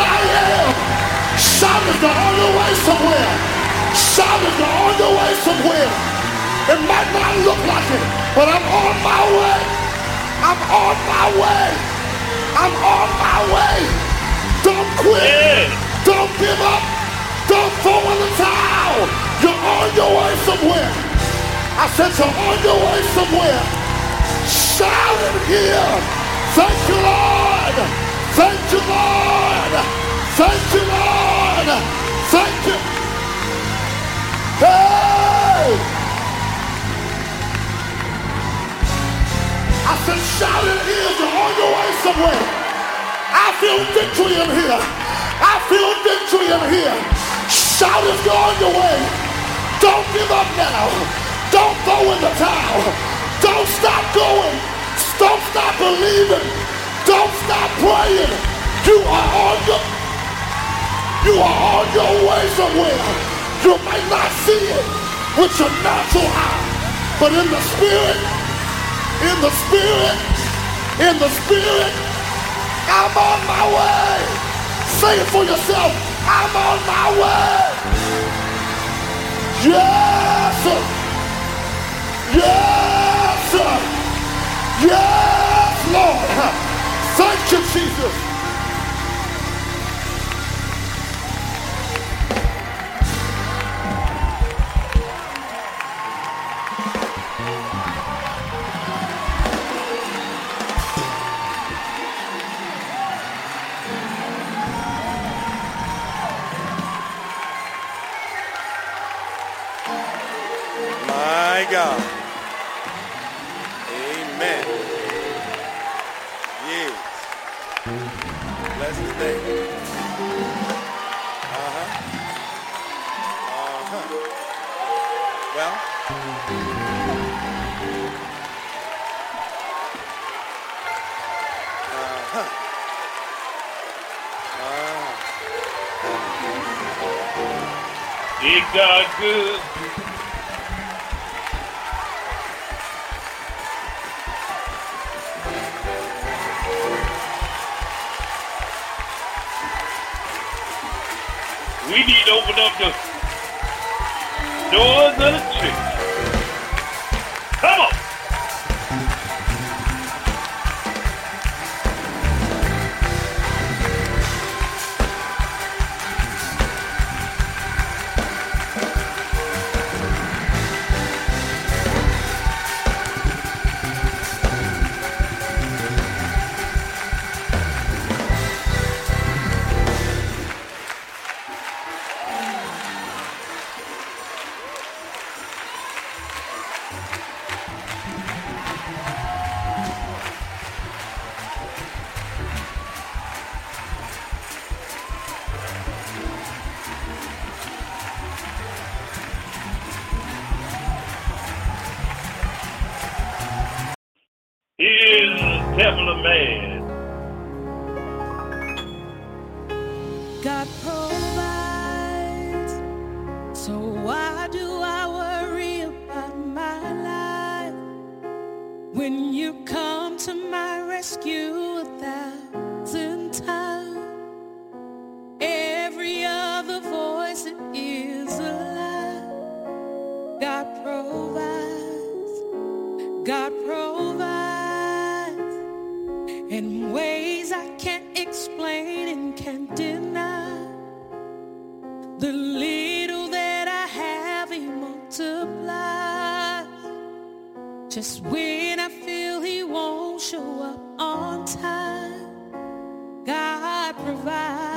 I am. Shout is the only way somewhere. Shout is the only way somewhere. It might not look like it, but I'm on my way. I'm on my way. I'm on my way. Don't quit. Don't give up. Don't throw in the towel. You're on your way somewhere. I said you're on your way somewhere. Shout it here. Thank you, Lord. Thank you, Lord. Thank you, Lord. Thank you. Hey! I said, shout it here. You're on your way somewhere. I feel victory in here. I feel victory in here. Shout if you're on your way. Don't give up now. Don't throw in the towel. Don't stop going. Don't stop believing. Don't stop praying. You are on your you are on your way somewhere. You might not see it with your natural eye, but in the spirit, in the spirit, in the spirit, I'm on my way. Say it for yourself. I'm on my way. Yes, sir. Yes, sir. Yes, Lord. Thank you, Jesus. Good? We need to open up the doors of the Tamela Mann. God provides. So why do I worry about my life when you come to my rescue Just when I feel He won't show up on time, God provides.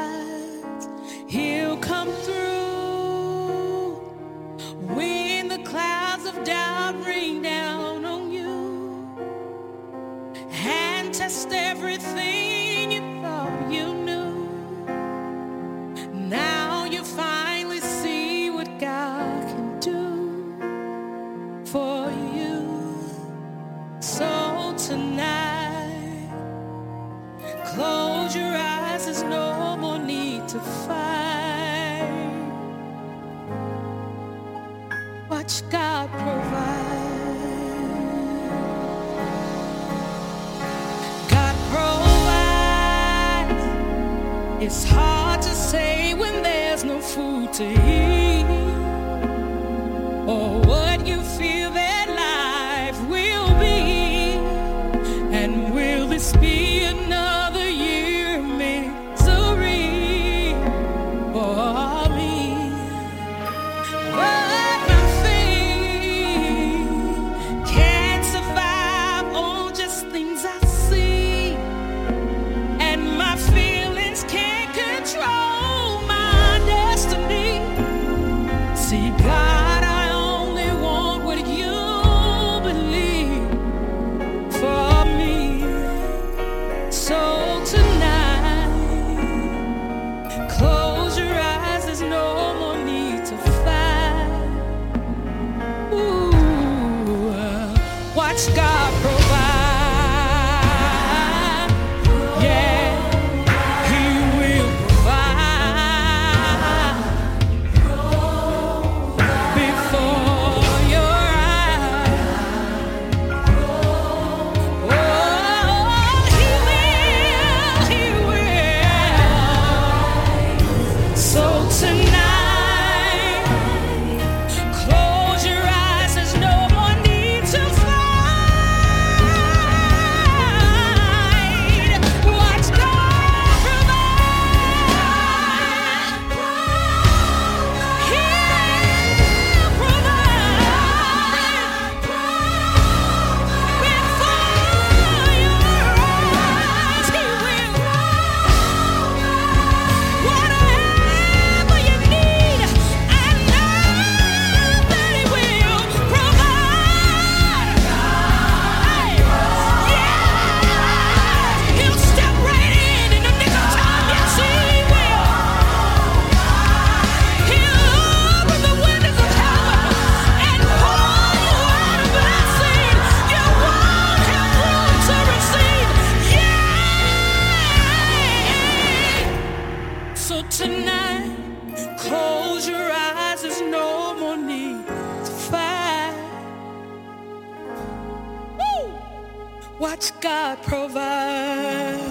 God provide.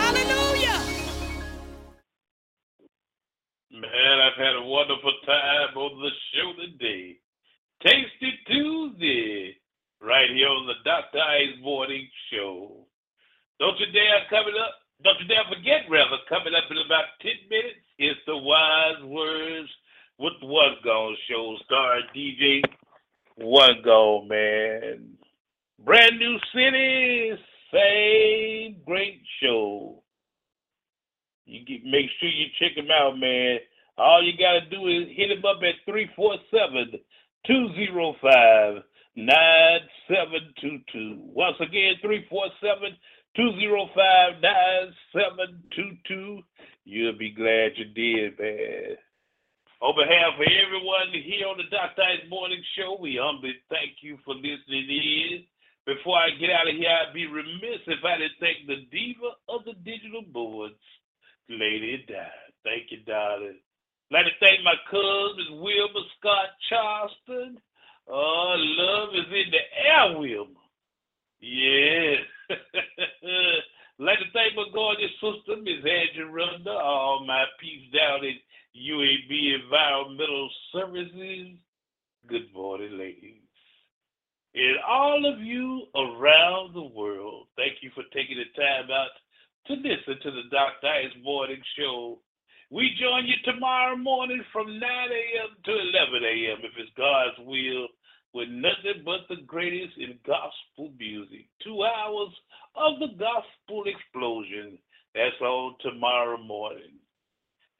Hallelujah. Man, I've had a wonderful time on the show today. Tasty Tuesday, right here on the Dr. Ice Morning Show. Don't you dare coming up. Don't you dare forget, rather, coming up in about 10 minutes, it's the Wise Words with One Gone Show, star DJ One Gone, man. Brand new city, same great show. You get, make sure you check him out, man. All you got to do is hit him up at 347 205 9722. Once again, 347 205 9722. You'll be glad you did, man. On behalf of everyone here on the Dr. Ice Morning Show, we humbly thank you for listening in. Before I get out of here, I'd be remiss if I didn't thank the diva of the digital boards, Lady Di. Thank you, darling. Like to thank my cousin, Wilma Scott Charleston. Oh, love is in the air, Wilma. Yeah. like to thank my gorgeous sister, Miss Angie all my peeps down in UAB Environmental Services. Good morning, ladies. And all of you around the world, thank you for taking the time out to listen to the Dr. Ice Morning Show. We join you tomorrow morning from 9 a.m. to 11 a.m. if it's God's will, with nothing but the greatest in gospel music. Two hours of the gospel explosion. That's on tomorrow morning.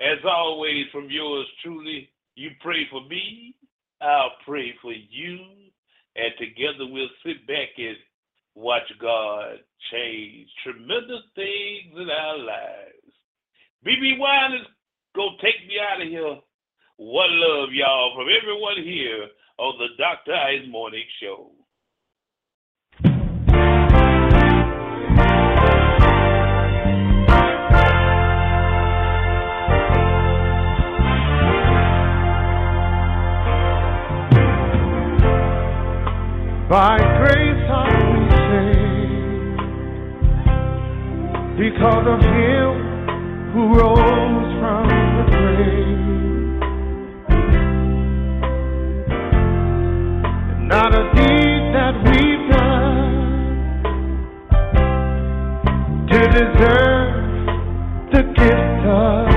As always, from yours truly, you pray for me, I'll pray for you, and together we'll sit back and watch God change tremendous things in our lives. BeBe Winans is gonna take me out of here. One love, y'all, from everyone here on the Dr. Ice Morning Show. By grace are we saved because of Him who rose from the grave. Not a deed that we've done to deserve the gift of